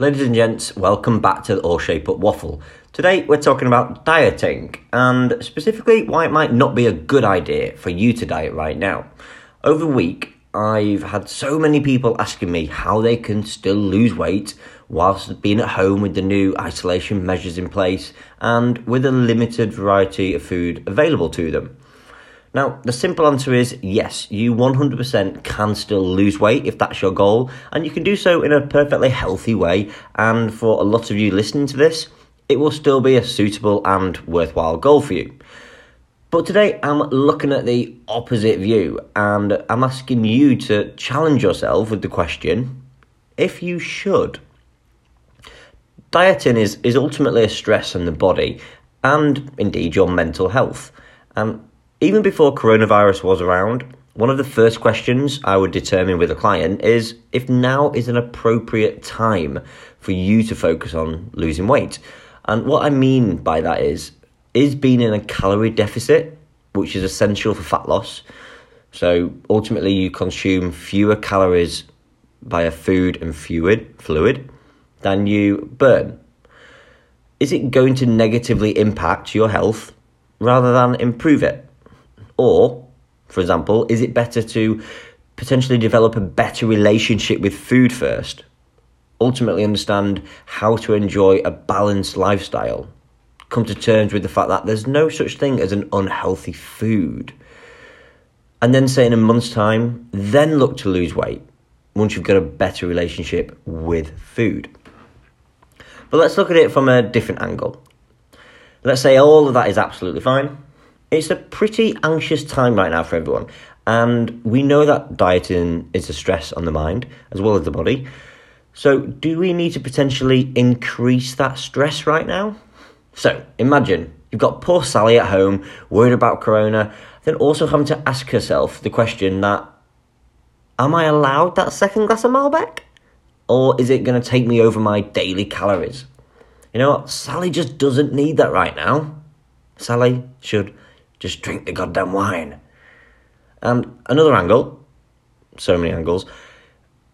Ladies and gents, welcome back to the All Shape Up Waffle. Today we're talking about dieting and specifically why it might not be a good idea for you to diet right now. Over the week, I've had so many people asking me how they can still lose weight whilst being at home with the new isolation measures in place and with a limited variety of food available to them. Now, the simple answer is yes, you 100% can still lose weight if that's your goal, and you can do so in a perfectly healthy way. And for a lot of you listening to this, it will still be a suitable and worthwhile goal for you. But today I'm looking at the opposite view, and I'm asking you to challenge yourself with the question if you should. Dieting is, is ultimately a stress on the body and indeed your mental health. And even before coronavirus was around, one of the first questions I would determine with a client is if now is an appropriate time for you to focus on losing weight. And what I mean by that is, is being in a calorie deficit, which is essential for fat loss. So ultimately, you consume fewer calories via food and fluid, fluid than you burn. Is it going to negatively impact your health rather than improve it? Or, for example, is it better to potentially develop a better relationship with food first? Ultimately, understand how to enjoy a balanced lifestyle. Come to terms with the fact that there's no such thing as an unhealthy food. And then say in a month's time, then look to lose weight once you've got a better relationship with food. But let's look at it from a different angle. Let's say all of that is absolutely fine it's a pretty anxious time right now for everyone. And we know that dieting is a stress on the mind as well as the body. So, do we need to potentially increase that stress right now? So, imagine you've got poor Sally at home, worried about Corona, then also having to ask herself the question that Am I allowed that second glass of Malbec? Or is it going to take me over my daily calories? You know what? Sally just doesn't need that right now. Sally should just drink the goddamn wine. And another angle, so many angles,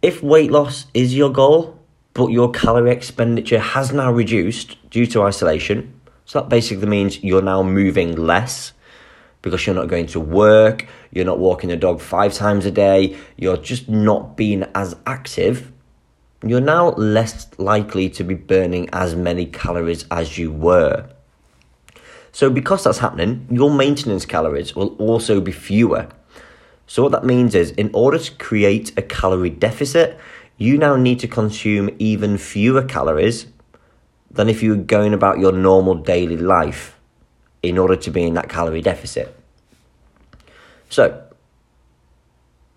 if weight loss is your goal, but your calorie expenditure has now reduced due to isolation, so that basically means you're now moving less because you're not going to work, you're not walking the dog five times a day, you're just not being as active, you're now less likely to be burning as many calories as you were. So, because that's happening, your maintenance calories will also be fewer. So, what that means is, in order to create a calorie deficit, you now need to consume even fewer calories than if you were going about your normal daily life in order to be in that calorie deficit. So,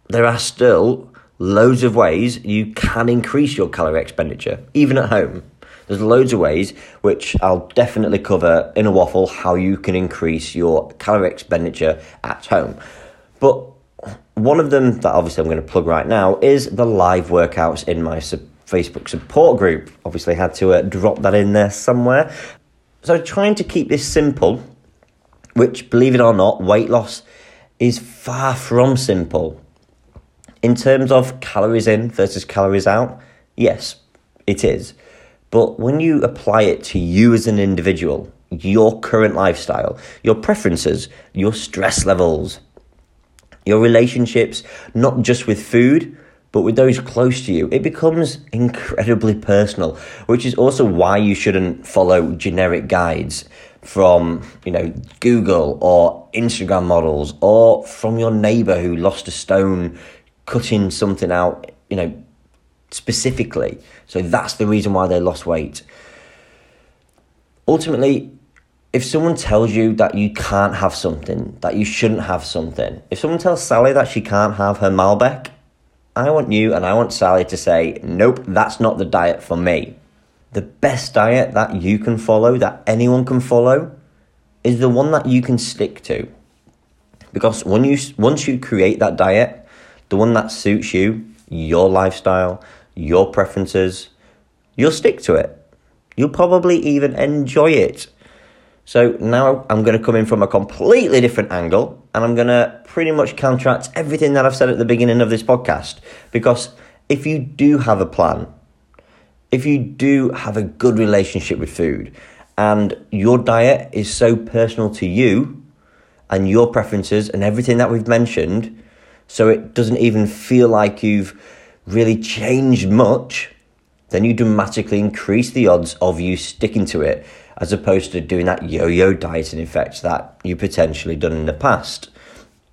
there are still loads of ways you can increase your calorie expenditure, even at home. There's loads of ways, which I'll definitely cover in a waffle, how you can increase your calorie expenditure at home. But one of them that obviously I'm going to plug right now is the live workouts in my Facebook support group. Obviously, had to uh, drop that in there somewhere. So, trying to keep this simple, which, believe it or not, weight loss is far from simple. In terms of calories in versus calories out, yes, it is. But when you apply it to you as an individual, your current lifestyle, your preferences, your stress levels, your relationships, not just with food, but with those close to you, it becomes incredibly personal, which is also why you shouldn't follow generic guides from, you know, Google or Instagram models or from your neighbor who lost a stone cutting something out, you know, specifically. So that's the reason why they lost weight. Ultimately, if someone tells you that you can't have something, that you shouldn't have something, if someone tells Sally that she can't have her Malbec, I want you and I want Sally to say, nope, that's not the diet for me. The best diet that you can follow, that anyone can follow, is the one that you can stick to. Because when you once you create that diet, the one that suits you, your lifestyle, your preferences, you'll stick to it. You'll probably even enjoy it. So now I'm going to come in from a completely different angle and I'm going to pretty much counteract everything that I've said at the beginning of this podcast. Because if you do have a plan, if you do have a good relationship with food and your diet is so personal to you and your preferences and everything that we've mentioned, so it doesn't even feel like you've really changed much, then you dramatically increase the odds of you sticking to it as opposed to doing that yo yo dieting effect that you potentially done in the past.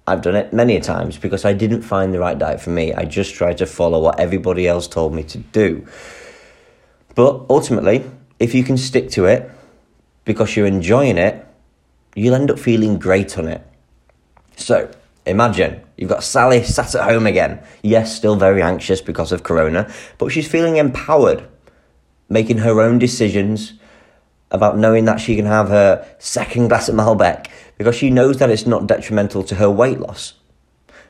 I've done it many times because I didn't find the right diet for me. I just tried to follow what everybody else told me to do. But ultimately, if you can stick to it because you're enjoying it, you'll end up feeling great on it. So, imagine you've got Sally sat at home again. Yes, still very anxious because of Corona, but she's feeling empowered, making her own decisions about knowing that she can have her second glass of Malbec because she knows that it's not detrimental to her weight loss.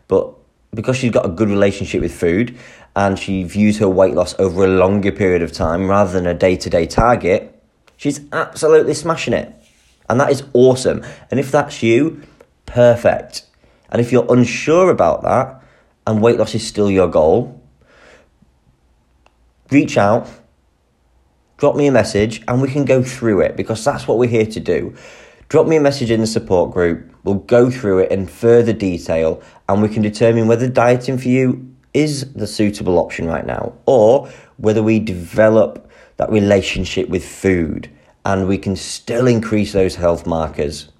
But because she's got a good relationship with food and she views her weight loss over a longer period of time rather than a day to day target, she's absolutely smashing it. And that is awesome. And if that's you, perfect. And if you're unsure about that and weight loss is still your goal, reach out, drop me a message, and we can go through it because that's what we're here to do. Drop me a message in the support group. We'll go through it in further detail and we can determine whether dieting for you is the suitable option right now, or whether we develop that relationship with food and we can still increase those health markers.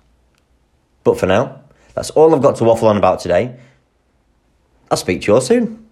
But for now, that's all I've got to waffle on about today. I'll speak to you all soon.